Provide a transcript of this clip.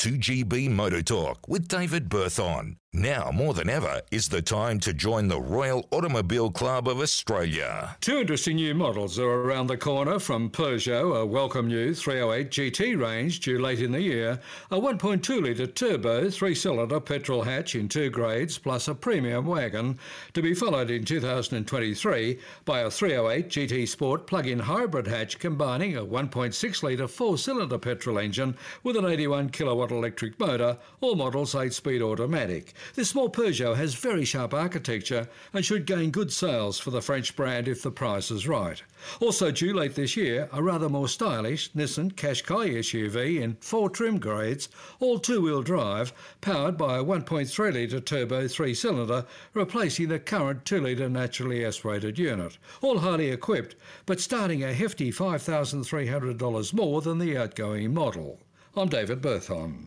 2GB Motor Talk with David Berthon. Now, more than ever, is the time to join the Royal Automobile Club of Australia. Two interesting new models are around the corner from Peugeot, a welcome new 308 GT range due late in the year, a 1.2 litre turbo three cylinder petrol hatch in two grades, plus a premium wagon, to be followed in 2023 by a 308 GT Sport plug in hybrid hatch combining a 1.6 litre four cylinder petrol engine with an 81 kilowatt electric motor, all models 8 speed automatic. This small Peugeot has very sharp architecture and should gain good sales for the French brand if the price is right. Also due late this year, a rather more stylish Nissan Qashqai SUV in four trim grades, all two-wheel drive, powered by a 1.3 litre turbo three-cylinder, replacing the current 2-litre naturally aspirated unit. All highly equipped, but starting a hefty $5,300 more than the outgoing model. I'm David Berthon.